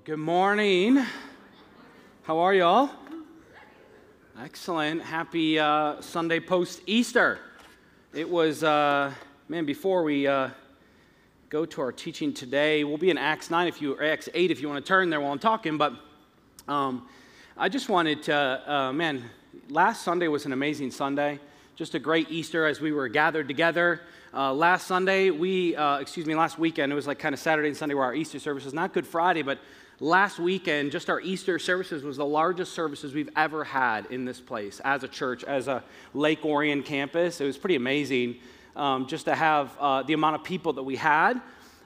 Well, good morning. How are y'all? Excellent. Happy uh, Sunday post Easter. It was, uh, man, before we uh, go to our teaching today, we'll be in Acts 9 if you, or Acts 8 if you want to turn there while I'm talking, but um, I just wanted to, uh, man, last Sunday was an amazing Sunday. Just a great Easter as we were gathered together. Uh, last Sunday, we, uh, excuse me, last weekend, it was like kind of Saturday and Sunday where our Easter service was not Good Friday, but last weekend, just our Easter services was the largest services we've ever had in this place as a church, as a Lake Orion campus. It was pretty amazing um, just to have uh, the amount of people that we had.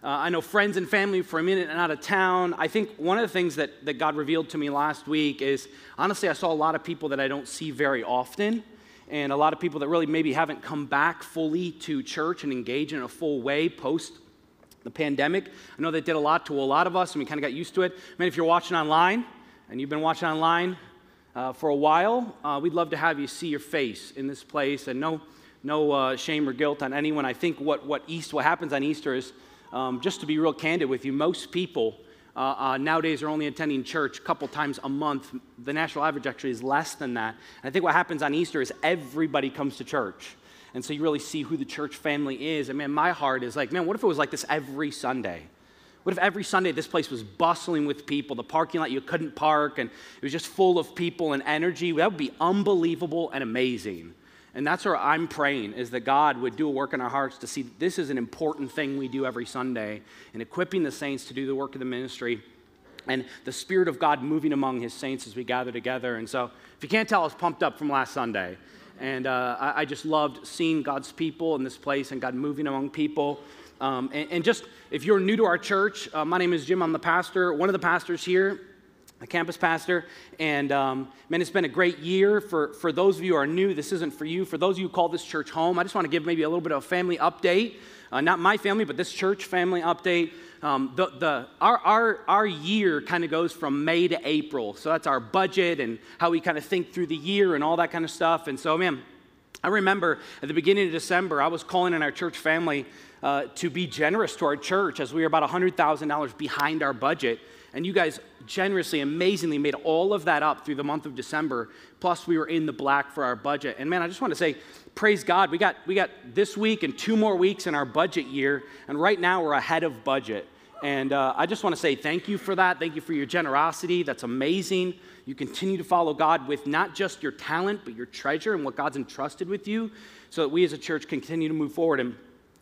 Uh, I know friends and family for a minute and out of town. I think one of the things that, that God revealed to me last week is honestly, I saw a lot of people that I don't see very often, and a lot of people that really maybe haven't come back fully to church and engage in a full way post the pandemic. I know that did a lot to a lot of us, and we kind of got used to it. Man, if you're watching online and you've been watching online uh, for a while, uh, we'd love to have you see your face in this place, and no, no uh, shame or guilt on anyone. I think what what East, what happens on Easter is, um, just to be real candid with you, most people. Uh, uh, nowadays are only attending church a couple times a month. The national average actually is less than that. And I think what happens on Easter is everybody comes to church. And so you really see who the church family is. And man, my heart is like, man, what if it was like this every Sunday? What if every Sunday this place was bustling with people, the parking lot you couldn't park, and it was just full of people and energy? That would be unbelievable and amazing. And that's where I'm praying is that God would do a work in our hearts to see this is an important thing we do every Sunday and equipping the saints to do the work of the ministry and the Spirit of God moving among His saints as we gather together. And so, if you can't tell, I was pumped up from last Sunday. And uh, I, I, just loved seeing God's people in this place and God moving among people. Um, and, and, just if you're new to our church, uh, my name is Jim. I'm the pastor, one of the pastors here, a campus pastor. And um, man, it's been a great year. For, for those of you who are new, this isn't for you. For those of you who call this church home, I just want to give maybe a little bit of a family update. Uh, not my family, but this church family update. Um, the, the, our, our, our year kind of goes from May to April. So that's our budget and how we kind of think through the year and all that kind of stuff. And so, man, I remember at the beginning of December, I was calling in our church family uh, to be generous to our church as we were about $100,000 behind our budget. And you guys generously, amazingly made all of that up through the month of December. Plus, we were in the black for our budget. And man, I just want to say, praise God. We got, we got this week and two more weeks in our budget year. And right now, we're ahead of budget. And uh, I just want to say thank you for that. Thank you for your generosity. That's amazing. You continue to follow God with not just your talent, but your treasure and what God's entrusted with you so that we as a church continue to move forward. And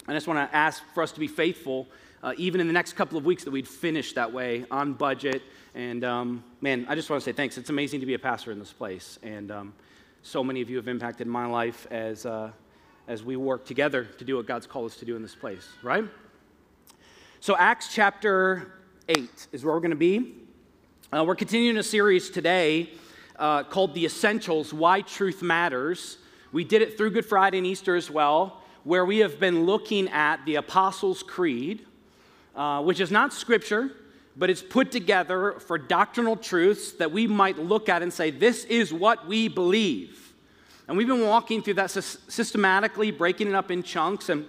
I just want to ask for us to be faithful, uh, even in the next couple of weeks, that we'd finish that way on budget. And um, man, I just want to say thanks. It's amazing to be a pastor in this place. And um, so many of you have impacted my life as, uh, as we work together to do what God's called us to do in this place, right? So, Acts chapter 8 is where we're going to be. Uh, we're continuing a series today uh, called The Essentials Why Truth Matters. We did it through Good Friday and Easter as well, where we have been looking at the Apostles' Creed, uh, which is not scripture, but it's put together for doctrinal truths that we might look at and say, this is what we believe. And we've been walking through that systematically, breaking it up in chunks. And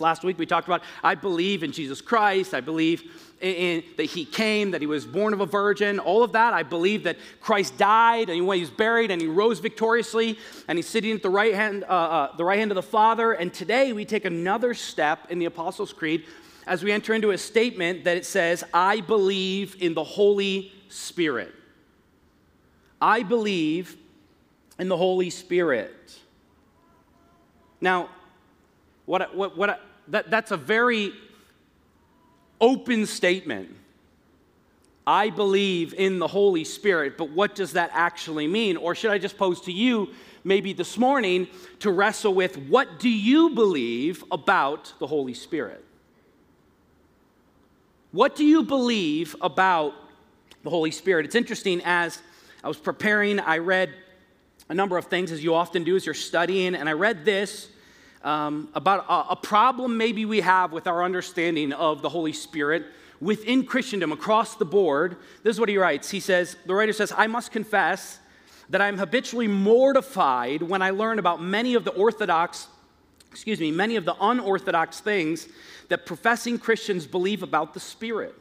Last week we talked about I believe in Jesus Christ. I believe in, in, that he came, that he was born of a virgin, all of that. I believe that Christ died and he was buried and he rose victoriously and he's sitting at the right hand, uh, uh, the right hand of the Father. And today we take another step in the Apostles' Creed as we enter into a statement that it says, I believe in the Holy Spirit. I believe in the Holy Spirit. Now, what, what, what, that, that's a very open statement. I believe in the Holy Spirit, but what does that actually mean? Or should I just pose to you, maybe this morning, to wrestle with what do you believe about the Holy Spirit? What do you believe about the Holy Spirit? It's interesting, as I was preparing, I read a number of things, as you often do as you're studying, and I read this um, about a, a problem maybe we have with our understanding of the Holy Spirit within Christendom across the board. This is what he writes. He says, The writer says, I must confess that I'm habitually mortified when I learn about many of the orthodox, excuse me, many of the unorthodox things that professing Christians believe about the Spirit.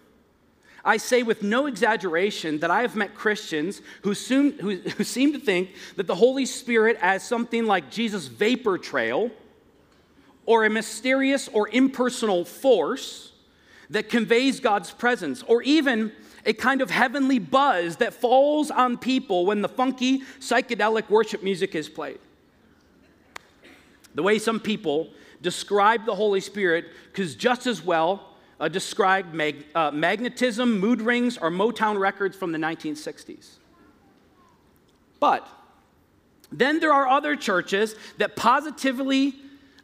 I say with no exaggeration that I have met Christians who, soon, who, who seem to think that the Holy Spirit as something like Jesus' vapor trail or a mysterious or impersonal force that conveys God's presence, or even a kind of heavenly buzz that falls on people when the funky psychedelic worship music is played. The way some people describe the Holy Spirit could just as well uh, describe mag- uh, magnetism, mood rings, or Motown records from the 1960s. But then there are other churches that positively,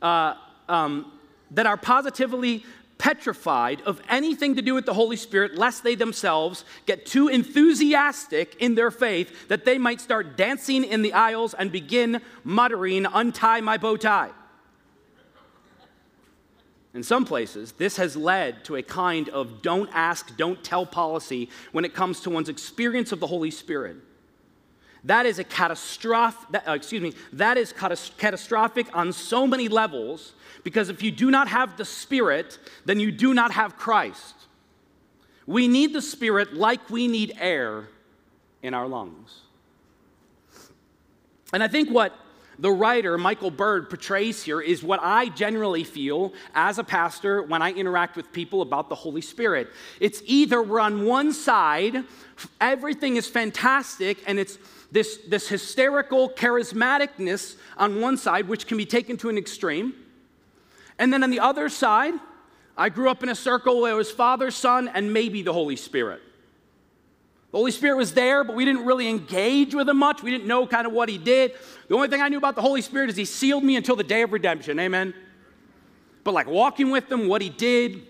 uh, um, that are positively petrified of anything to do with the Holy Spirit, lest they themselves get too enthusiastic in their faith that they might start dancing in the aisles and begin muttering, Untie my bow tie. In some places, this has led to a kind of don't ask, don't tell policy when it comes to one's experience of the Holy Spirit. That is a catastrophic, uh, excuse me, that is catastrophic on so many levels because if you do not have the Spirit, then you do not have Christ. We need the Spirit like we need air in our lungs. And I think what the writer, Michael Bird, portrays here is what I generally feel as a pastor when I interact with people about the Holy Spirit. It's either we're on one side, everything is fantastic, and it's this, this hysterical charismaticness on one side, which can be taken to an extreme. And then on the other side, I grew up in a circle where it was Father, Son, and maybe the Holy Spirit. The Holy Spirit was there, but we didn't really engage with him much. We didn't know kind of what he did. The only thing I knew about the Holy Spirit is he sealed me until the day of redemption. Amen. But like walking with him, what he did,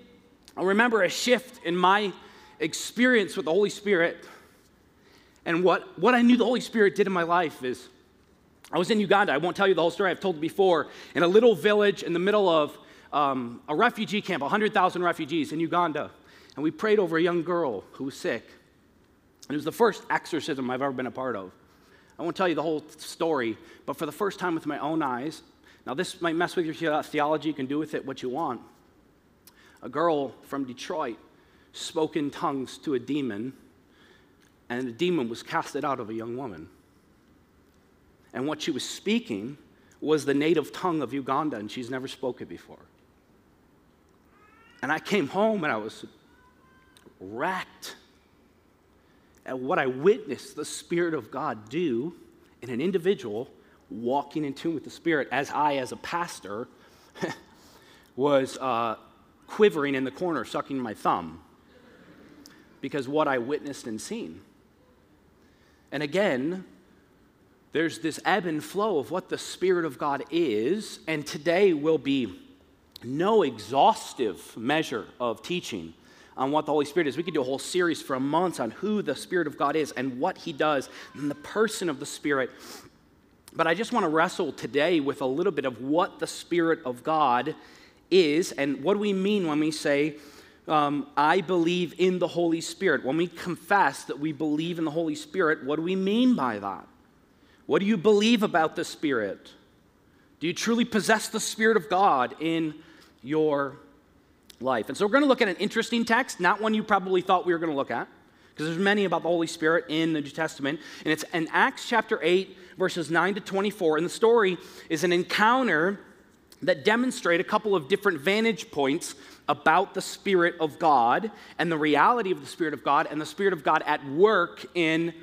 I remember a shift in my experience with the Holy Spirit. And what, what I knew the Holy Spirit did in my life is I was in Uganda. I won't tell you the whole story, I've told it before, in a little village in the middle of um, a refugee camp, 100,000 refugees in Uganda. And we prayed over a young girl who was sick. And it was the first exorcism I've ever been a part of. I won't tell you the whole story, but for the first time with my own eyes, now this might mess with your theology, you can do with it what you want. A girl from Detroit spoke in tongues to a demon, and the demon was casted out of a young woman. And what she was speaking was the native tongue of Uganda, and she's never spoken before. And I came home and I was racked at what I witnessed the Spirit of God do in an individual walking in tune with the Spirit, as I, as a pastor, was uh, quivering in the corner, sucking my thumb, because what I witnessed and seen. And again, there's this ebb and flow of what the Spirit of God is, and today will be no exhaustive measure of teaching on what the Holy Spirit is. We could do a whole series for months on who the Spirit of God is and what He does and the person of the Spirit. But I just want to wrestle today with a little bit of what the Spirit of God is and what do we mean when we say, um, I believe in the Holy Spirit. When we confess that we believe in the Holy Spirit, what do we mean by that? What do you believe about the Spirit? Do you truly possess the Spirit of God in your life. And so we're going to look at an interesting text, not one you probably thought we were going to look at, because there's many about the Holy Spirit in the New Testament. And it's in Acts chapter 8, verses 9 to 24. And the story is an encounter that demonstrate a couple of different vantage points about the Spirit of God and the reality of the Spirit of God and the Spirit of God at work in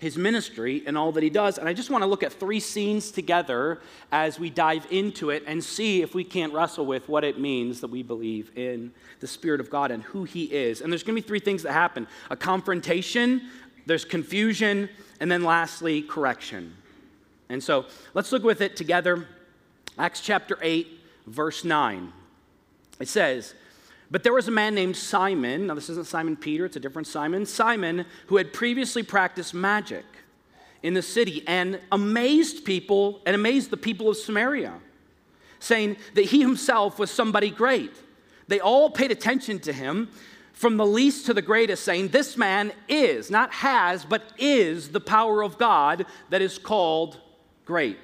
his ministry and all that he does. And I just want to look at three scenes together as we dive into it and see if we can't wrestle with what it means that we believe in the Spirit of God and who he is. And there's going to be three things that happen a confrontation, there's confusion, and then lastly, correction. And so let's look with it together. Acts chapter 8, verse 9. It says, but there was a man named Simon. Now, this isn't Simon Peter, it's a different Simon. Simon, who had previously practiced magic in the city and amazed people and amazed the people of Samaria, saying that he himself was somebody great. They all paid attention to him from the least to the greatest, saying, This man is, not has, but is the power of God that is called great.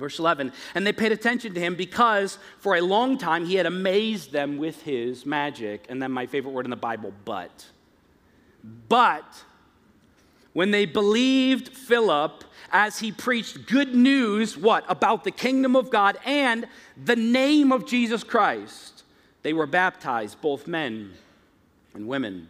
Verse 11, and they paid attention to him because for a long time he had amazed them with his magic. And then my favorite word in the Bible, but. But when they believed Philip as he preached good news, what? About the kingdom of God and the name of Jesus Christ, they were baptized, both men and women.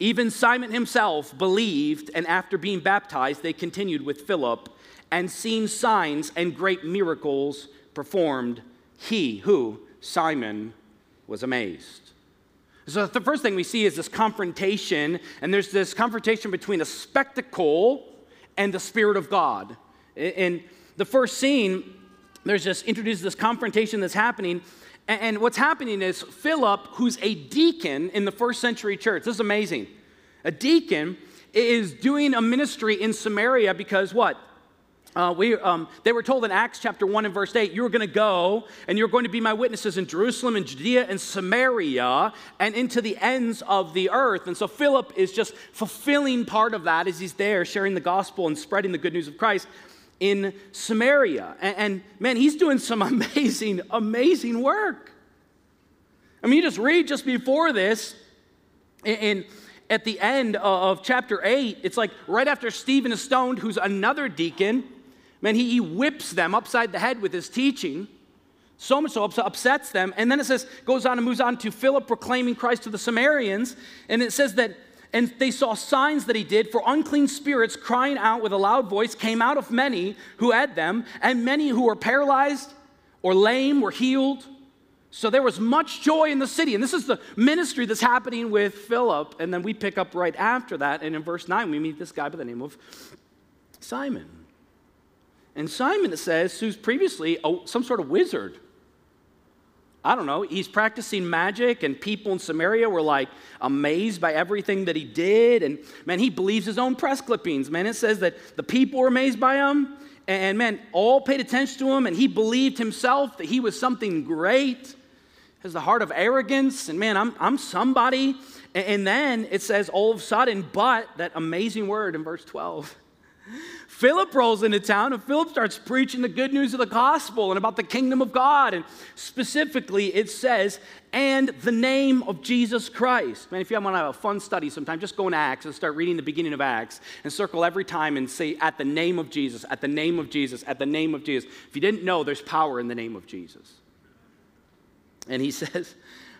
Even Simon himself believed, and after being baptized, they continued with Philip and seen signs and great miracles performed. He, who? Simon, was amazed. So, the first thing we see is this confrontation, and there's this confrontation between a spectacle and the Spirit of God. In the first scene, there's just introduces this confrontation that's happening. And what's happening is Philip, who's a deacon in the first century church, this is amazing. A deacon is doing a ministry in Samaria because what? Uh, we, um, they were told in Acts chapter 1 and verse 8, you're going to go and you're going to be my witnesses in Jerusalem and Judea and Samaria and into the ends of the earth. And so Philip is just fulfilling part of that as he's there sharing the gospel and spreading the good news of Christ in Samaria. And, and man, he's doing some amazing, amazing work. I mean, you just read just before this in, at the end of chapter 8, it's like right after Stephen is stoned, who's another deacon, Man, he, he whips them upside the head with his teaching, so much so upsets them. And then it says, goes on and moves on to Philip proclaiming Christ to the Samaritans. And it says that, and they saw signs that he did, for unclean spirits crying out with a loud voice came out of many who had them, and many who were paralyzed or lame were healed. So there was much joy in the city. And this is the ministry that's happening with Philip. And then we pick up right after that. And in verse 9, we meet this guy by the name of Simon. And Simon, it says, who's previously a, some sort of wizard. I don't know, he's practicing magic, and people in Samaria were like amazed by everything that he did. And man, he believes his own press clippings. Man, it says that the people were amazed by him, and man, all paid attention to him, and he believed himself that he was something great. Has the heart of arrogance, and man, I'm, I'm somebody. And then it says, all of a sudden, but that amazing word in verse 12 Philip rolls into town and Philip starts preaching the good news of the gospel and about the kingdom of God. And specifically, it says, and the name of Jesus Christ. Man, if you want to have a fun study sometime, just go in Acts and start reading the beginning of Acts and circle every time and say, at the name of Jesus, at the name of Jesus, at the name of Jesus. If you didn't know, there's power in the name of Jesus. And he says,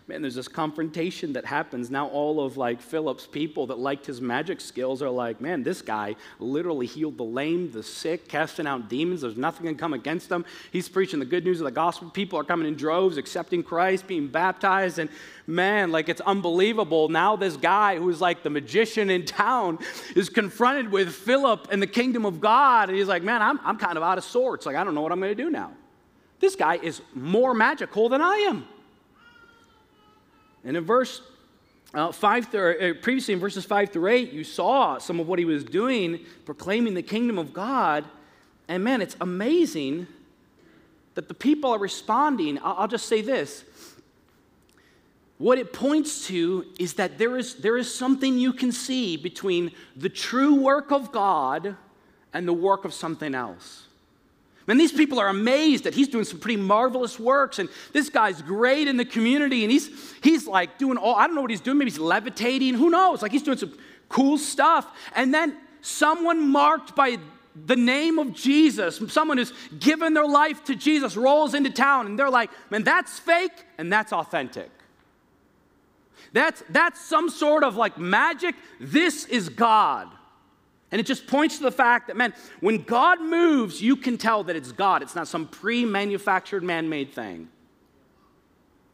man, there's this confrontation that happens. Now, all of like Philip's people that liked his magic skills are like, man, this guy literally healed the lame, the sick, casting out demons. There's nothing can come against him. He's preaching the good news of the gospel. People are coming in droves, accepting Christ, being baptized. And man, like it's unbelievable. Now, this guy who's like the magician in town is confronted with Philip and the kingdom of God. And he's like, man, I'm, I'm kind of out of sorts. Like, I don't know what I'm going to do now. This guy is more magical than I am. And in verse uh, 5 through, uh, previously in verses 5 through 8, you saw some of what he was doing, proclaiming the kingdom of God. And man, it's amazing that the people are responding. I'll, I'll just say this. What it points to is that there is, there is something you can see between the true work of God and the work of something else. And these people are amazed that he's doing some pretty marvelous works, and this guy's great in the community, and he's he's like doing all I don't know what he's doing, maybe he's levitating, who knows? Like he's doing some cool stuff. And then someone marked by the name of Jesus, someone who's given their life to Jesus, rolls into town, and they're like, man, that's fake and that's authentic. That's, that's some sort of like magic. This is God. And it just points to the fact that, man, when God moves, you can tell that it's God. It's not some pre manufactured, man made thing.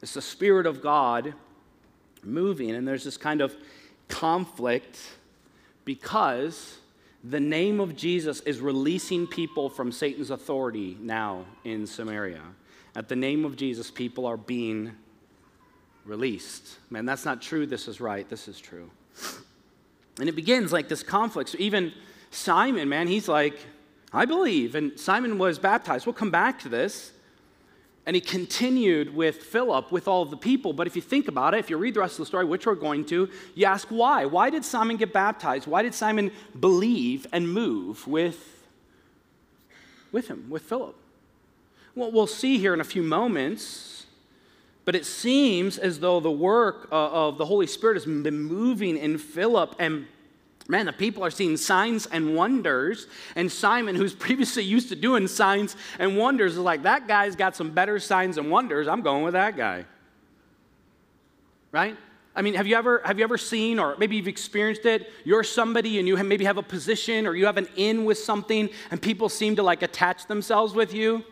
It's the Spirit of God moving. And there's this kind of conflict because the name of Jesus is releasing people from Satan's authority now in Samaria. At the name of Jesus, people are being released. Man, that's not true. This is right. This is true. And it begins like this conflict. So even Simon, man, he's like, I believe. And Simon was baptized. We'll come back to this. And he continued with Philip, with all of the people. But if you think about it, if you read the rest of the story, which we're going to, you ask why. Why did Simon get baptized? Why did Simon believe and move with, with him, with Philip? Well, we'll see here in a few moments, but it seems as though the work uh, of the Holy Spirit has been moving in Philip and Man, the people are seeing signs and wonders. And Simon, who's previously used to doing signs and wonders, is like, that guy's got some better signs and wonders. I'm going with that guy. Right? I mean, have you ever have you ever seen, or maybe you've experienced it? You're somebody and you maybe have a position or you have an in with something, and people seem to like attach themselves with you.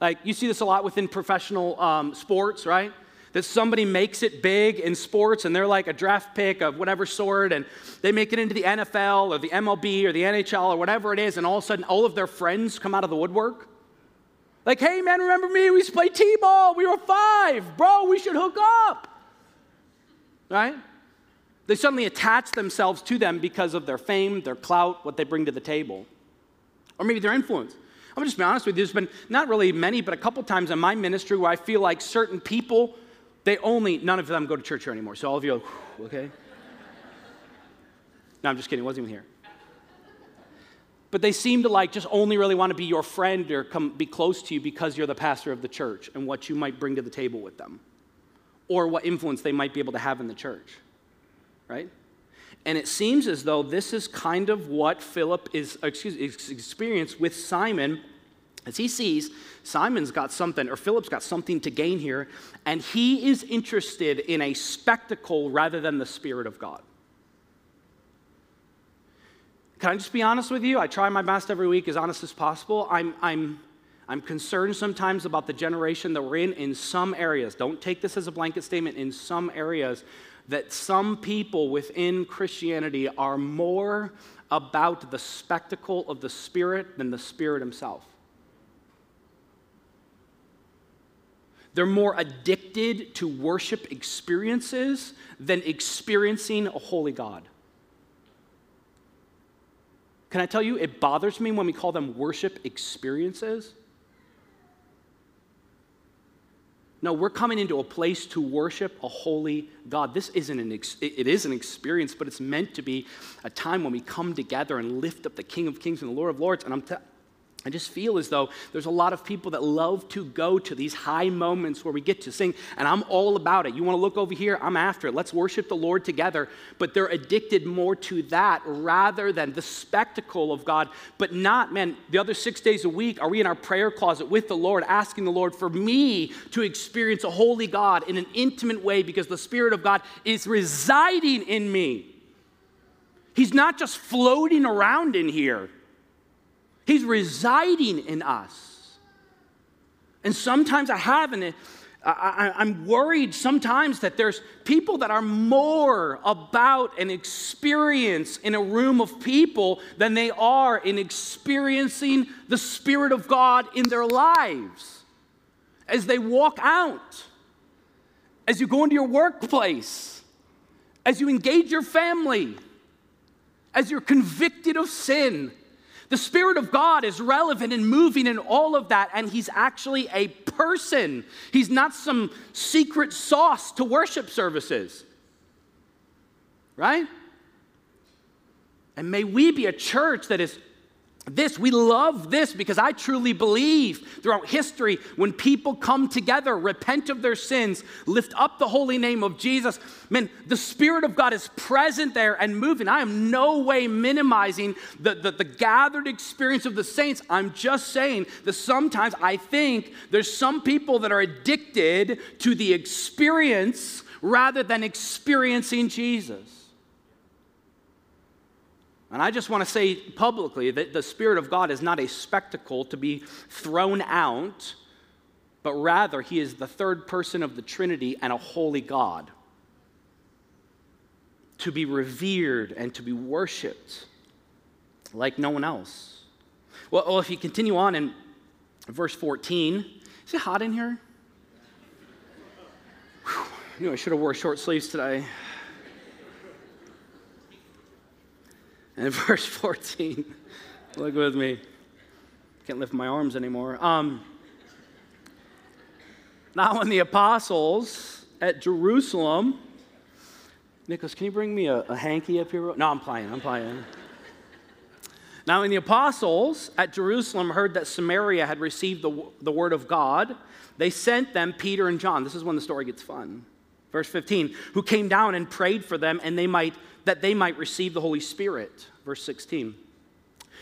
Like you see this a lot within professional um, sports, right? That somebody makes it big in sports and they're like a draft pick of whatever sort, and they make it into the NFL or the MLB or the NHL or whatever it is, and all of a sudden all of their friends come out of the woodwork. Like, hey man, remember me? We used to play T ball. We were five. Bro, we should hook up right? They suddenly attach themselves to them because of their fame, their clout, what they bring to the table, or maybe their influence. I'm just be honest with you. There's been not really many, but a couple times in my ministry where I feel like certain people, they only none of them go to church here anymore. So all of you, are, okay? no, I'm just kidding. It wasn't even here. But they seem to like just only really want to be your friend or come be close to you because you're the pastor of the church and what you might bring to the table with them or what influence they might be able to have in the church, right? And it seems as though this is kind of what Philip is, excuse, experienced with Simon as he sees Simon's got something, or Philip's got something to gain here, and he is interested in a spectacle rather than the Spirit of God. Can I just be honest with you? I try my best every week, as honest as possible. I'm, I'm I'm concerned sometimes about the generation that we're in in some areas. Don't take this as a blanket statement. In some areas, that some people within Christianity are more about the spectacle of the Spirit than the Spirit Himself. They're more addicted to worship experiences than experiencing a holy God. Can I tell you, it bothers me when we call them worship experiences No, we're coming into a place to worship a holy God. This isn't an ex- it is an experience, but it's meant to be a time when we come together and lift up the King of Kings and the Lord of Lords. And I'm, I just feel as though there's a lot of people that love to go to these high moments where we get to sing, and I'm all about it. You want to look over here? I'm after it. Let's worship the Lord together. But they're addicted more to that rather than the spectacle of God. But not, man, the other six days a week, are we in our prayer closet with the Lord, asking the Lord for me to experience a holy God in an intimate way because the Spirit of God is residing in me? He's not just floating around in here. He's residing in us. And sometimes I have, and I, am worried sometimes that there's people that are more about an experience in a room of people than they are in experiencing the Spirit of God in their lives. As they walk out, as you go into your workplace, as you engage your family, as you're convicted of sin, the Spirit of God is relevant and moving in all of that, and He's actually a person. He's not some secret sauce to worship services. Right? And may we be a church that is this, we love this because I truly believe throughout history when people come together, repent of their sins, lift up the holy name of Jesus, man, the Spirit of God is present there and moving. I am no way minimizing the, the, the gathered experience of the saints. I'm just saying that sometimes I think there's some people that are addicted to the experience rather than experiencing Jesus. And I just want to say publicly that the Spirit of God is not a spectacle to be thrown out, but rather, He is the third person of the Trinity and a holy God to be revered and to be worshiped like no one else. Well, well if you continue on in verse 14, is it hot in here? Whew, I knew I should have wore short sleeves today. And verse 14, look with me. Can't lift my arms anymore. Um, now, when the apostles at Jerusalem, Nicholas, can you bring me a, a hanky up here? No, I'm playing, I'm playing. Now, when the apostles at Jerusalem heard that Samaria had received the, the word of God, they sent them Peter and John. This is when the story gets fun. Verse 15, who came down and prayed for them and they might that they might receive the Holy Spirit. Verse 16.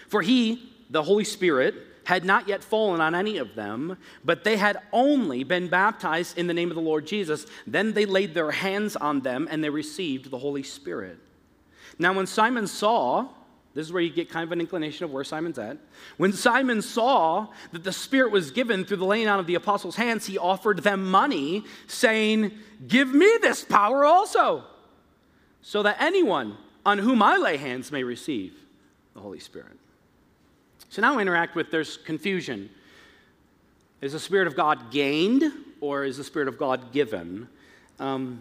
For he, the Holy Spirit, had not yet fallen on any of them, but they had only been baptized in the name of the Lord Jesus. Then they laid their hands on them and they received the Holy Spirit. Now, when Simon saw, this is where you get kind of an inclination of where Simon's at. When Simon saw that the Spirit was given through the laying on of the apostles' hands, he offered them money, saying, Give me this power also, so that anyone on whom I lay hands may receive the Holy Spirit. So now we interact with there's confusion. Is the Spirit of God gained or is the Spirit of God given? Um,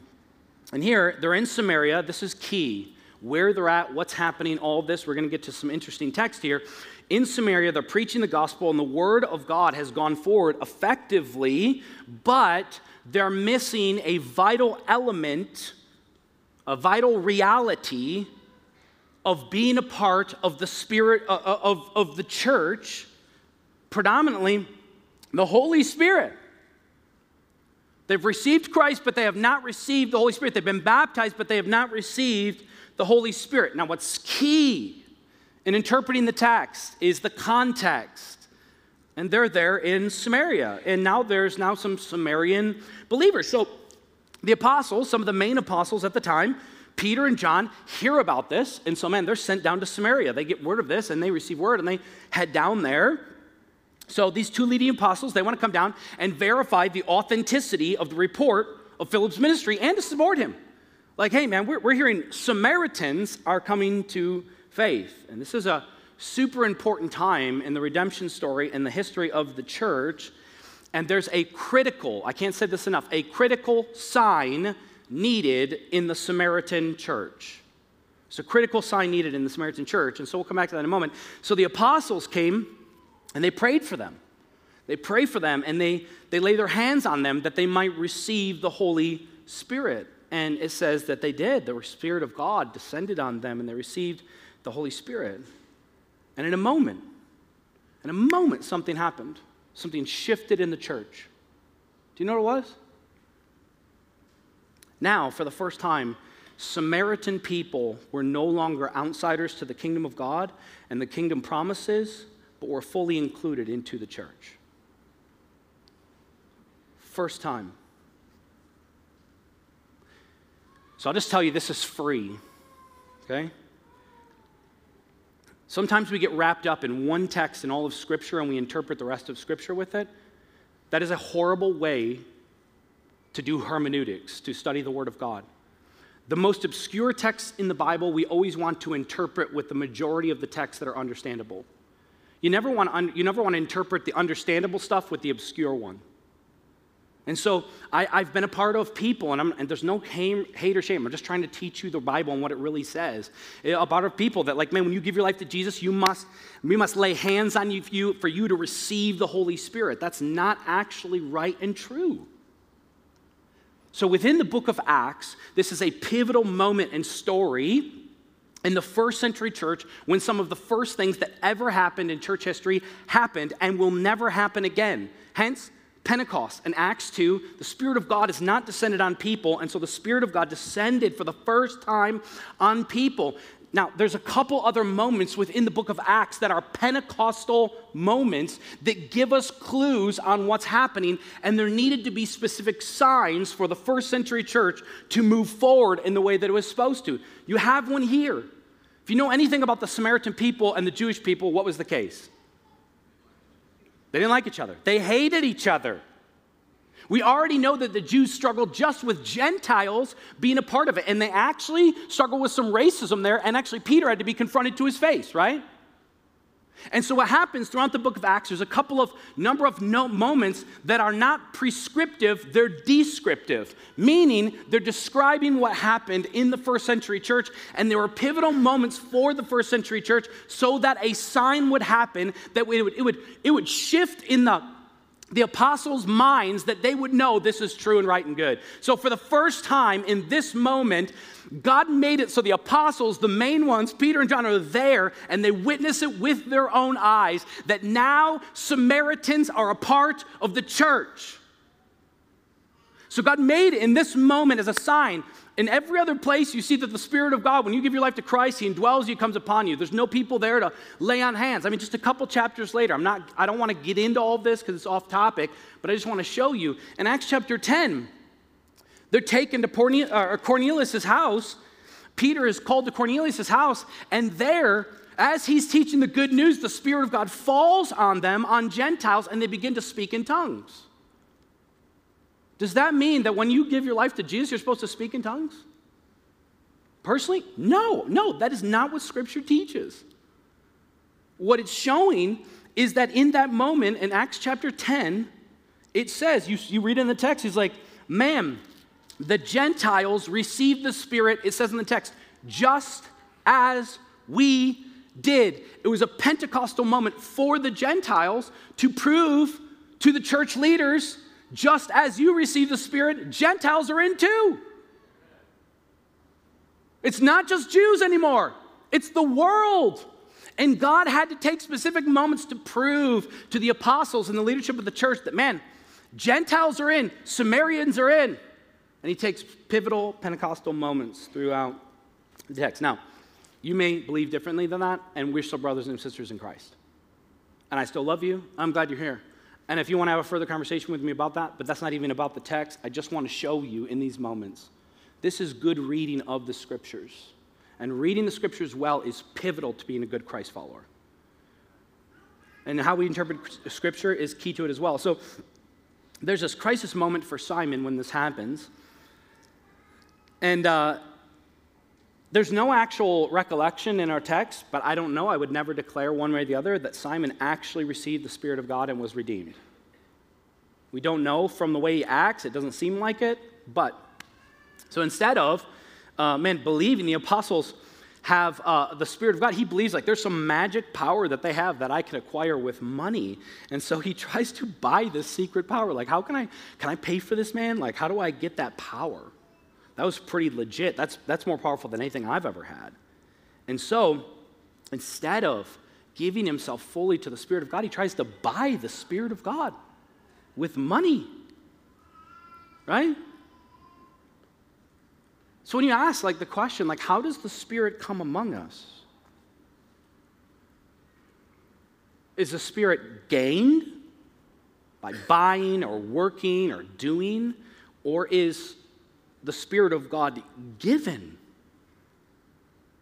and here, they're in Samaria. This is key. Where they're at, what's happening, all this. We're going to get to some interesting text here. In Samaria, they're preaching the gospel, and the word of God has gone forward effectively, but they're missing a vital element, a vital reality of being a part of the spirit uh, uh, of, of the church, predominantly the Holy Spirit. They've received Christ, but they have not received the Holy Spirit. They've been baptized, but they have not received the Holy Spirit. Now, what's key in interpreting the text is the context. And they're there in Samaria. And now there's now some Samarian believers. So the apostles, some of the main apostles at the time, Peter and John hear about this, and so, man, they're sent down to Samaria. They get word of this, and they receive word, and they head down there. So, these two leading apostles, they want to come down and verify the authenticity of the report of Philip's ministry and to support him. Like, hey, man, we're, we're hearing Samaritans are coming to faith. And this is a super important time in the redemption story and the history of the church. And there's a critical, I can't say this enough, a critical sign needed in the Samaritan church. It's a critical sign needed in the Samaritan church, and so we'll come back to that in a moment. So the apostles came and they prayed for them. They pray for them and they, they lay their hands on them that they might receive the Holy Spirit. And it says that they did. The Spirit of God descended on them and they received the Holy Spirit. And in a moment, in a moment, something happened. Something shifted in the church. Do you know what it was? Now, for the first time, Samaritan people were no longer outsiders to the kingdom of God and the kingdom promises, but were fully included into the church. First time. So I'll just tell you this is free, okay? Sometimes we get wrapped up in one text in all of Scripture and we interpret the rest of Scripture with it. That is a horrible way to do hermeneutics, to study the Word of God. The most obscure texts in the Bible, we always want to interpret with the majority of the texts that are understandable. You never want to, un- you never want to interpret the understandable stuff with the obscure one. And so I, have been a part of people, and, and there's no hate or shame. I'm just trying to teach you the Bible and what it really says. Eh, a part of people that, like, man, when you give your life to Jesus, you must, we must lay hands on you for you to receive the Holy Spirit. That's not actually right and true. So, within the book of Acts, this is a pivotal moment and story in the first century church when some of the first things that ever happened in church history happened and will never happen again. Hence, Pentecost in Acts 2, the Spirit of God is not descended on people, and so the Spirit of God descended for the first time on people. Now, there's a couple other moments within the book of Acts that are Pentecostal moments that give us clues on what's happening, and there needed to be specific signs for the first century church to move forward in the way that it was supposed to. You have one here. If you know anything about the Samaritan people and the Jewish people, what was the case? They didn't like each other, they hated each other. We already know that the Jews struggled just with Gentiles being a part of it, and they actually struggled with some racism there, and actually Peter had to be confronted to his face, right? And so what happens throughout the book of Acts, there's a couple of number of no moments that are not prescriptive, they're descriptive, meaning they're describing what happened in the first century church, and there were pivotal moments for the first century church so that a sign would happen that it would, it would, it would shift in the the apostles' minds that they would know this is true and right and good. So, for the first time in this moment, God made it so the apostles, the main ones, Peter and John, are there and they witness it with their own eyes that now Samaritans are a part of the church. So, God made in this moment as a sign in every other place, you see that the Spirit of God, when you give your life to Christ, He indwells you, comes upon you. There's no people there to lay on hands. I mean, just a couple chapters later, I'm not, I don't want to get into all this because it's off topic, but I just want to show you. In Acts chapter 10, they're taken to uh, Cornelius' house. Peter is called to Cornelius' house, and there, as he's teaching the good news, the Spirit of God falls on them, on Gentiles, and they begin to speak in tongues. Does that mean that when you give your life to Jesus, you're supposed to speak in tongues? Personally, no, no, that is not what Scripture teaches. What it's showing is that in that moment in Acts chapter 10, it says, you, you read in the text, he's like, ma'am, the Gentiles received the Spirit, it says in the text, just as we did. It was a Pentecostal moment for the Gentiles to prove to the church leaders just as you receive the Spirit, Gentiles are in too. It's not just Jews anymore, it's the world. And God had to take specific moments to prove to the apostles and the leadership of the church that, man, Gentiles are in, Samaritans are in. And he takes pivotal Pentecostal moments throughout the text. Now, you may believe differently than that, and we're still brothers and sisters in Christ. And I still love you. I'm glad you're here. And if you want to have a further conversation with me about that, but that's not even about the text, I just want to show you in these moments. This is good reading of the scriptures. And reading the scriptures well is pivotal to being a good Christ follower. And how we interpret scripture is key to it as well. So there's this crisis moment for Simon when this happens. And uh, there's no actual recollection in our text, but I don't know. I would never declare one way or the other that Simon actually received the Spirit of God and was redeemed. We don't know from the way he acts, it doesn't seem like it, but so instead of, uh, man, believing the apostles have uh, the Spirit of God, he believes like there's some magic power that they have that I can acquire with money. And so he tries to buy this secret power. Like, how can I, can I pay for this man? Like, how do I get that power? That was pretty legit. That's, that's more powerful than anything I've ever had. And so, instead of giving himself fully to the Spirit of God, he tries to buy the Spirit of God with money. Right? So when you ask like the question like how does the spirit come among us? Is the spirit gained by buying or working or doing or is the Spirit of God given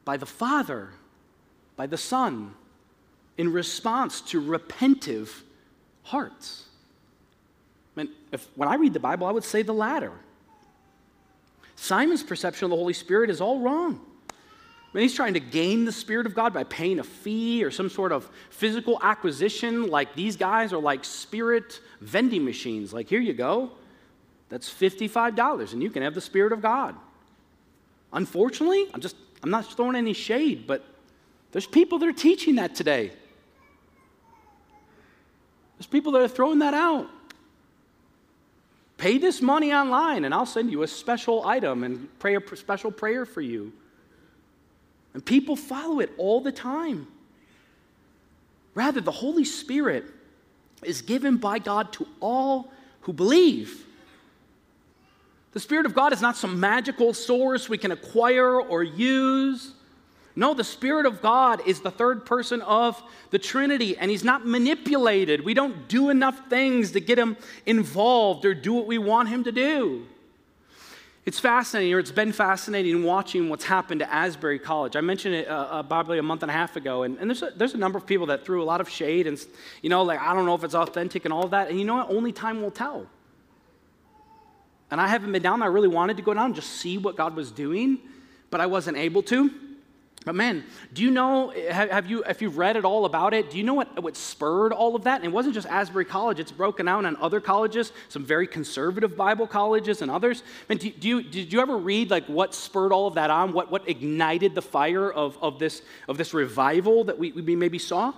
by the Father, by the Son, in response to repentive hearts. I mean, if, when I read the Bible, I would say the latter. Simon's perception of the Holy Spirit is all wrong. I mean, he's trying to gain the Spirit of God by paying a fee or some sort of physical acquisition, like these guys are like spirit vending machines. Like, here you go. That's $55 and you can have the Spirit of God. Unfortunately, I'm just, I'm not throwing any shade, but there's people that are teaching that today. There's people that are throwing that out. Pay this money online and I'll send you a special item and pray a special prayer for you. And people follow it all the time. Rather, the Holy Spirit is given by God to all who believe. The Spirit of God is not some magical source we can acquire or use. No, the Spirit of God is the third person of the Trinity, and He's not manipulated. We don't do enough things to get Him involved or do what we want Him to do. It's fascinating, or it's been fascinating watching what's happened to Asbury College. I mentioned it uh, uh, probably a month and a half ago, and, and there's, a, there's a number of people that threw a lot of shade and, you know, like, I don't know if it's authentic and all of that. And you know what? Only time will tell. And I haven't been down. I really wanted to go down and just see what God was doing, but I wasn't able to. But man, do you know, have you, if you've read it all about it, do you know what, what spurred all of that? And it wasn't just Asbury College, it's broken out on other colleges, some very conservative Bible colleges and others. Man, do, do you, did you ever read like what spurred all of that on? What, what ignited the fire of, of, this, of this revival that we, we maybe saw?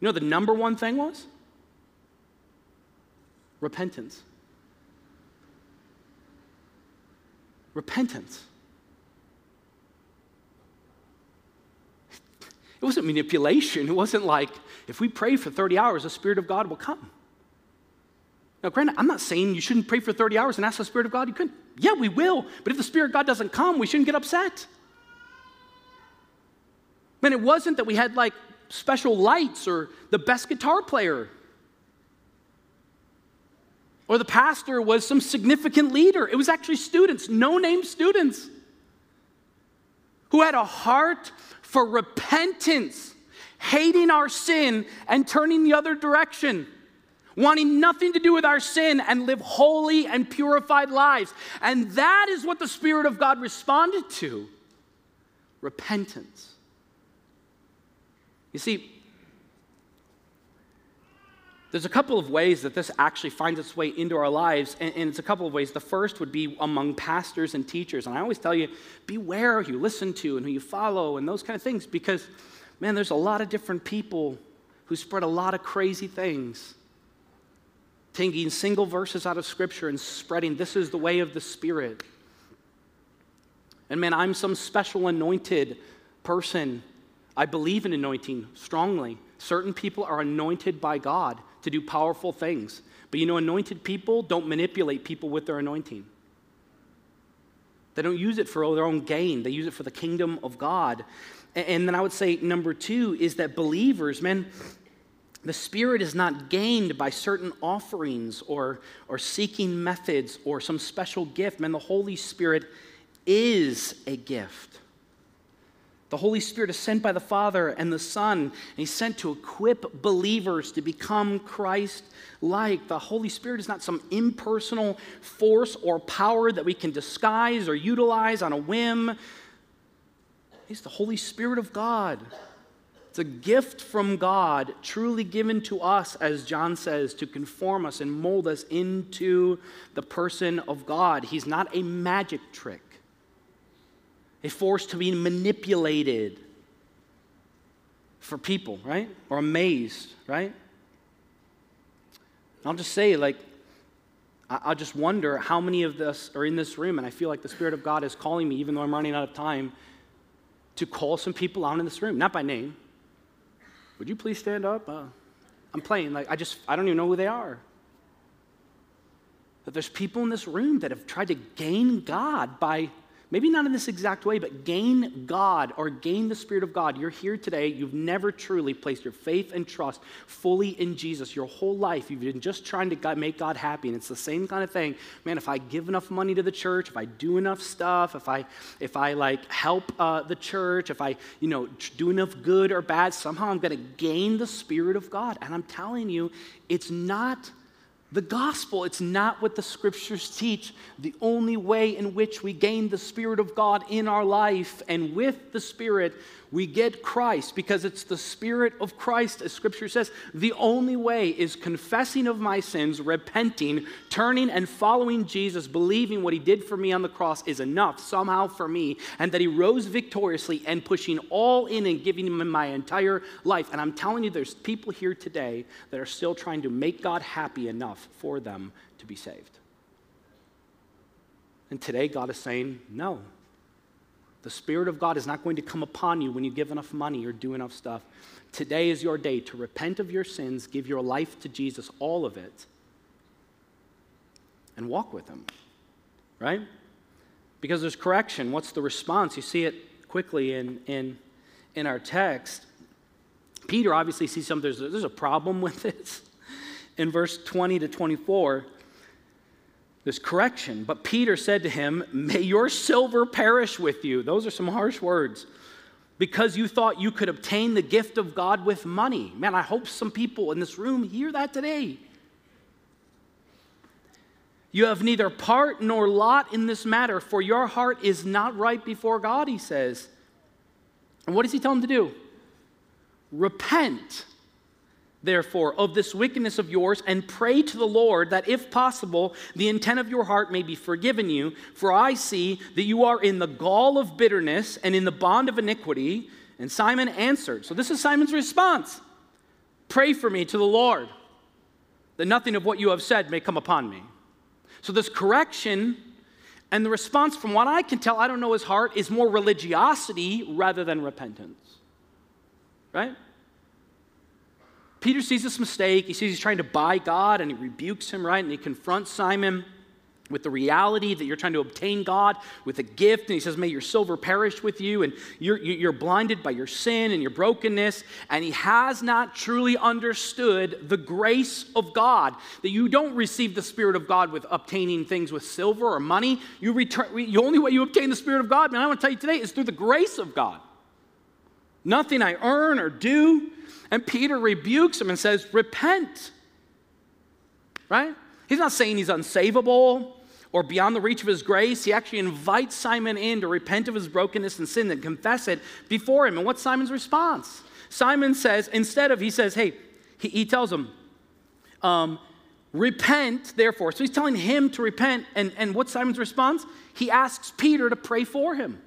You know the number one thing was? Repentance. Repentance. It wasn't manipulation. It wasn't like, if we pray for 30 hours, the Spirit of God will come. Now, granted, I'm not saying you shouldn't pray for 30 hours and ask the Spirit of God. You couldn't. Yeah, we will. But if the Spirit of God doesn't come, we shouldn't get upset. Man, it wasn't that we had like special lights or the best guitar player or the pastor was some significant leader. It was actually students, no name students, who had a heart for repentance, hating our sin and turning the other direction, wanting nothing to do with our sin and live holy and purified lives. And that is what the Spirit of God responded to repentance. You see, there's a couple of ways that this actually finds its way into our lives, and, and, it's a couple of ways. The first would be among pastors and teachers. And I always tell you, beware who you listen to and who you follow and those kind of things because, man, there's a lot of different people who spread a lot of crazy things. Taking single verses out of Scripture and spreading, this is the way of the Spirit. And man, I'm some special anointed person. I believe in anointing strongly. Certain people are anointed by God to do powerful things. But you know, anointed people don't manipulate people with their anointing. They don't use it for their own gain, they use it for the kingdom of God. And then I would say, number two is that believers, man, the Spirit is not gained by certain offerings or, or seeking methods or some special gift. Man, the Holy Spirit is a gift. The Holy Spirit is sent by the Father and the Son, and He's sent to equip believers to become Christ like. The Holy Spirit is not some impersonal force or power that we can disguise or utilize on a whim. He's the Holy Spirit of God. It's a gift from God, truly given to us, as John says, to conform us and mold us into the person of God. He's not a magic trick a force to be manipulated for people, right? Or amazed, right? I'll just say, like, I'll just wonder how many of us are in this room, and I feel like the Spirit of God is calling me, even though I'm running out of time, to call some people out in this room, not by name. Would you please stand up? Uh, I'm playing. Like, I just, I don't even know who they are. But there's people in this room that have tried to gain God by maybe not in this exact way, but gain God or gain the Spirit of God. You're here today. You've never truly placed your faith and trust fully in Jesus. Your whole life, you've been just trying to make God happy. And it's the same kind of thing. Man, if I give enough money to the church, if I do enough stuff, if I, if I like help uh, the church, if I, you know, do enough good or bad, somehow I'm going to gain the Spirit of God. And I'm telling you, it's not the gospel, it's not what the scriptures teach. The only way in which we gain the Spirit of God in our life and with the Spirit we get Christ because it's the Spirit of Christ, as Scripture says. The only way is confessing of my sins, repenting, turning and following Jesus, believing what He did for me on the cross is enough somehow for me, and that He rose victoriously and pushing all in and giving Him my entire life. And I'm telling you, there's people here today that are still trying to make God happy enough for them to be saved. And today, God is saying, no. The Spirit of God is not going to come upon you when you give enough money or do enough stuff. Today is your day to repent of your sins, give your life to Jesus, all of it, and walk with Him. Right? Because there's correction. What's the response? You see it quickly in, in, in our text. Peter obviously sees something, there's, there's a problem with this. In verse 20 to 24, this correction. But Peter said to him, May your silver perish with you. Those are some harsh words. Because you thought you could obtain the gift of God with money. Man, I hope some people in this room hear that today. You have neither part nor lot in this matter, for your heart is not right before God, he says. And what does he tell him to do? Repent therefore, of this wickedness of yours, and pray to the Lord that, if possible, the intent of your heart may be forgiven you. For I see that you are in the gall of bitterness and in the bond of iniquity. And Simon answered. So, this is Simon's response Pray for me to the Lord. that nothing of what you have said may come upon me. So, this correction and the response, from what I can tell, I don't know his heart, is more religiosity rather than repentance. Right? Peter sees this mistake. He sees he's trying to buy God and he rebukes him, right? And he confronts Simon with the reality that you're trying to obtain God with a gift. And he says, May your silver perish with you. And you're, you're blinded by your sin and your brokenness. And he has not truly understood the grace of God, that you don't receive the Spirit of God with obtaining things with silver or money. You return, the only way you obtain the Spirit of God, man, I want to tell you today, is through the grace of God. Nothing I earn or do. And Peter rebukes him and says, Repent. Right? He's not saying he's unsavable or beyond the reach of his grace. He actually invites Simon in to repent of his brokenness and sin and confess it before him. And what's Simon's response? Simon says, instead of, he says, hey, he, he tells him, um, repent, therefore. So he's telling him to repent. And, and what's Simon's response? He asks Peter to pray for him.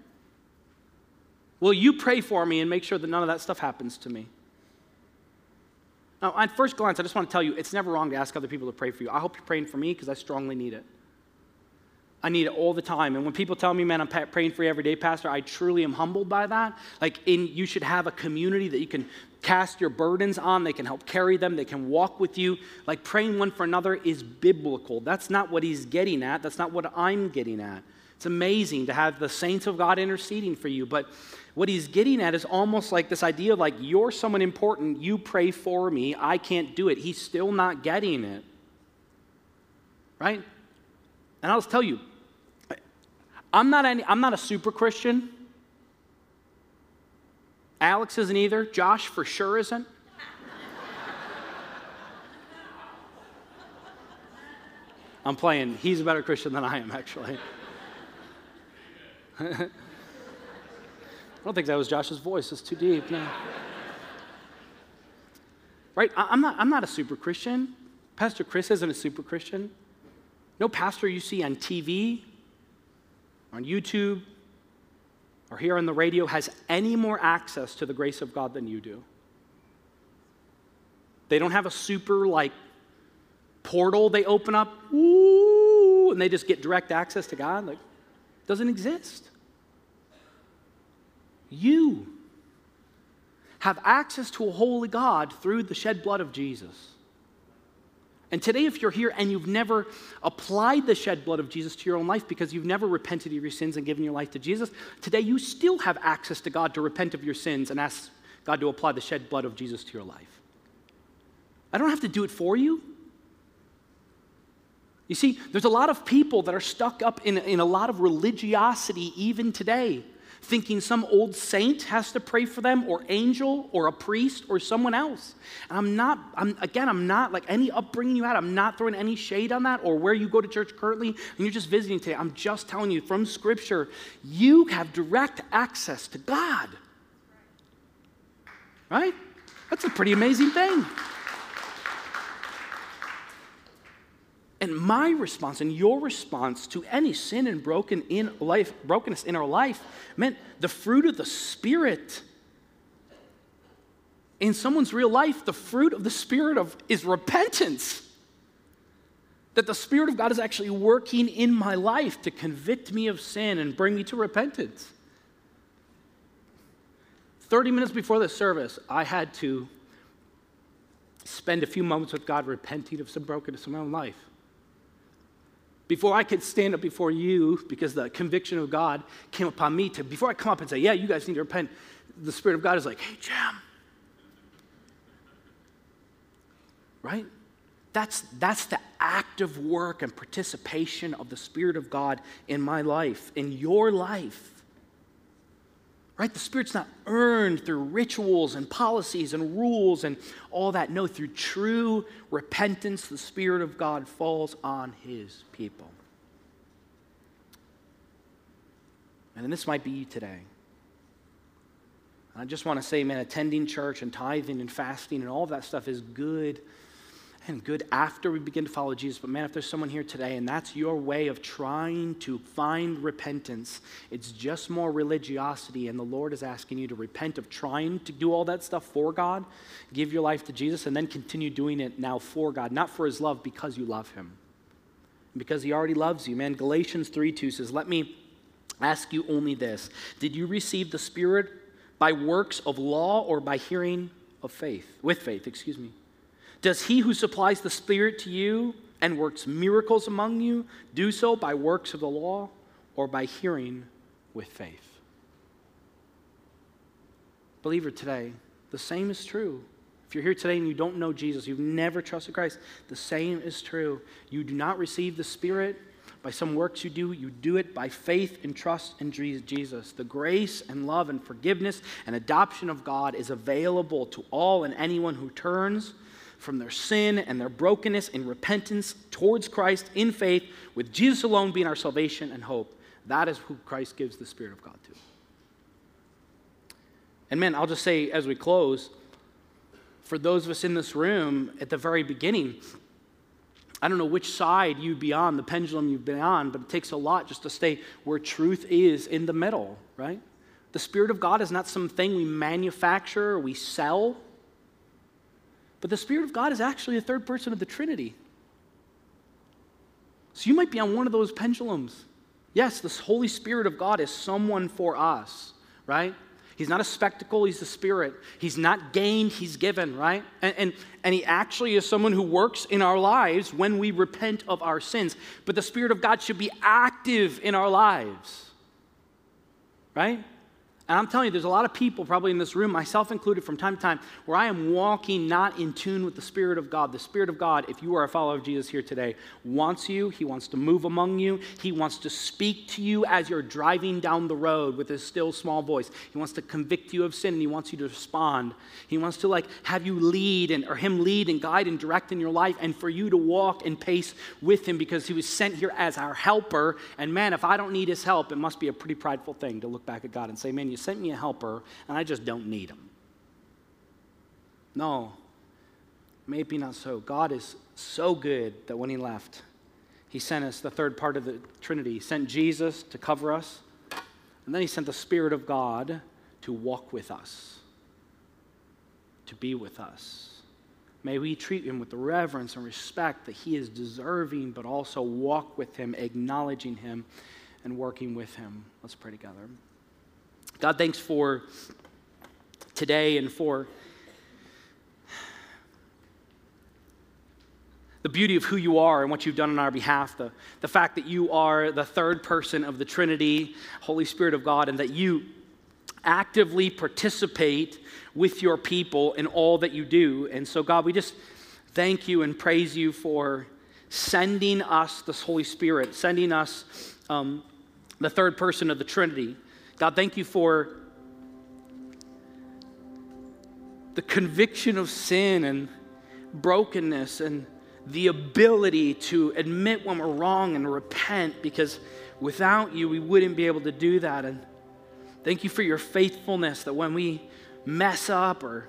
Will you pray for me and make sure that none of that stuff happens to me? Now, at first glance, I just want to tell you it's never wrong to ask other people to pray for you. I hope you're praying for me because I strongly need it. I need it all the time. And when people tell me, man, I'm praying for you every day, Pastor, I truly am humbled by that. Like, in, you should have a community that you can cast your burdens on. They can help carry them. They can walk with you. Like, praying one for another is biblical. That's not what he's getting at. That's not what I'm getting at. It's amazing to have the saints of God interceding for you. But what he's getting at is almost like this idea of like, you're someone important, you pray for me, I can't do it. He's still not getting it. Right? And I'll just tell you, I'm not, any, I'm not a super Christian. Alex isn't either. Josh for sure isn't. I'm playing. He's a better Christian than I am, actually. I don't think that was Josh's voice. It's too deep. No. Right? I'm not, I'm not a super Christian. Pastor Chris isn't a super Christian. No pastor you see on TV on YouTube or here on the radio has any more access to the grace of God than you do. They don't have a super like portal they open up, ooh, and they just get direct access to God. Like, doesn't exist. You have access to a holy God through the shed blood of Jesus. And today, if you're here and you've never applied the shed blood of Jesus to your own life because you've never repented of your sins and given your life to Jesus, today you still have access to God to repent of your sins and ask God to apply the shed blood of Jesus to your life. I don't have to do it for you. You see, there's a lot of people that are stuck up in, in a lot of religiosity even today thinking some old saint has to pray for them, or angel, or a priest, or someone else. And I'm not, I'm, again, I'm not like any upbringing you had, I'm not throwing any shade on that, or where you go to church currently, and you're just visiting today. I'm just telling you from Scripture, you have direct access to God. Right? That's a pretty amazing thing. And my response and your response to any sin and broken in life, brokenness in our life meant the fruit of the Spirit. In someone's real life, the fruit of the Spirit of is repentance. That the Spirit of God is actually working in my life to convict me of sin and bring me to repentance. 30 minutes before the service, I had to spend a few moments with God repenting of some brokenness in my own life before I could stand up before you, because the conviction of God came upon me to, before I come up and say, yeah, you guys need to repent, the Spirit of God is like, hey, Jim. Right? That's, that's the active work and participation of the Spirit of God in my life, in your life. Right? The Spirit's not earned through rituals and policies and rules and all that. No, through true repentance, the Spirit of God falls on His people. And this might be you today. I just want to say, man, attending church and tithing and fasting and all that stuff is good. And good after we begin to follow Jesus. But man, if there's someone here today and that's your way of trying to find repentance, it's just more religiosity. And the Lord is asking you to repent of trying to do all that stuff for God, give your life to Jesus, and then continue doing it now for God, not for his love, because you love him. Because he already loves you, man. Galatians 3 2 says, Let me ask you only this Did you receive the Spirit by works of law or by hearing of faith? With faith, excuse me. Does he who supplies the Spirit to you and works miracles among you do so by works of the law or by hearing with faith? Believer today, the same is true. If you're here today and you don't know Jesus, you've never trusted Christ, the same is true. You do not receive the Spirit by some works you do, you do it by faith and trust in Jesus. The grace and love and forgiveness and adoption of God is available to all and anyone who turns from their sin and their brokenness in repentance towards Christ in faith, with Jesus alone being our salvation and hope. That is who Christ gives the Spirit of God to. And man, I'll just say as we close, for those of us in this room at the very beginning, I don't know which side you'd be on, the pendulum you've been on, but it takes a lot just to stay where truth is in the middle, right? The Spirit of God is not something we manufacture or we sell. But the Spirit of God is actually a third person of the Trinity. So you might be on one of those pendulums. Yes, the Holy Spirit of God is someone for us, right? He's not a spectacle, he's the Spirit. He's not gained, he's given, right? And, and, and he actually is someone who works in our lives when we repent of our sins. But the Spirit of God should be active in our lives, right? And I'm telling you, there's a lot of people, probably in this room, myself included, from time to time, where I am walking not in tune with the Spirit of God. The Spirit of God, if you are a follower of Jesus here today, wants you. He wants to move among you. He wants to speak to you as you're driving down the road with his still small voice. He wants to convict you of sin and he wants you to respond. He wants to like have you lead and or him lead and guide and direct in your life and for you to walk and pace with him because he was sent here as our helper. And man, if I don't need his help, it must be a pretty prideful thing to look back at God and say, man, you sent me a helper and I just don't need him. No, maybe not so. God is so good that when he left, he sent us the third part of the Trinity. He sent Jesus to cover us, and then he sent the Spirit of God to walk with us, to be with us. May we treat him with the reverence and respect that he is deserving, but also walk with him, acknowledging him and working with him. Let's pray together. God, thanks for today and for the beauty of who you are and what you've done on our behalf, the, the fact that you are the third person of the Trinity, Holy Spirit of God, and that you actively participate with your people in all that you do. And so, God, we just thank you and praise you for sending us this Holy Spirit, sending us um, the third person of the Trinity. God, thank you for the conviction of sin and brokenness and the ability to admit when we're wrong and repent because without you, we wouldn't be able to do that. And thank you for your faithfulness that when we mess up or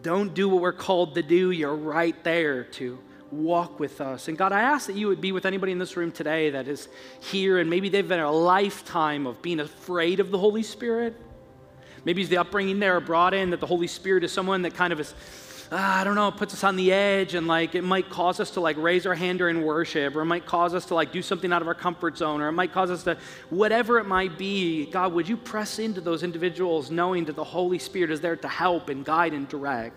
don't do what we're called to do, you're right there to walk with us. And God, I ask that you would be with anybody in this room today that is here and maybe they've been a lifetime of being afraid of the Holy Spirit. Maybe it's the upbringing there brought in that the Holy Spirit is someone that kind of is, ah, I don't know, puts us on the edge and like it might cause us to like raise our hand during worship or it might cause us to like do something out of our comfort zone or it might cause us to, whatever it might be, God, would you press into those individuals knowing that the Holy Spirit is there to help and guide and direct?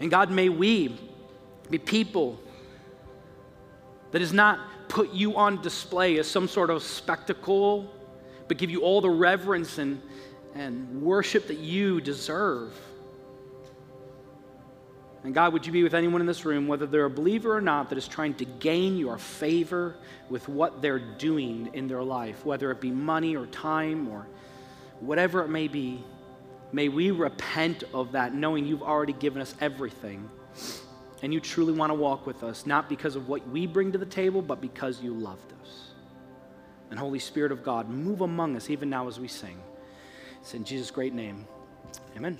And God, may we be people that does not put you on display as some sort of spectacle, but give you all the reverence and, and worship that you deserve. And God, would you be with anyone in this room, whether they're a believer or not, that is trying to gain your favor with what they're doing in their life, whether it be money or time or whatever it may be. May we repent of that, knowing you've already given us everything and you truly want to walk with us, not because of what we bring to the table, but because you loved us. And Holy Spirit of God, move among us even now as we sing. It's in Jesus' great name. Amen.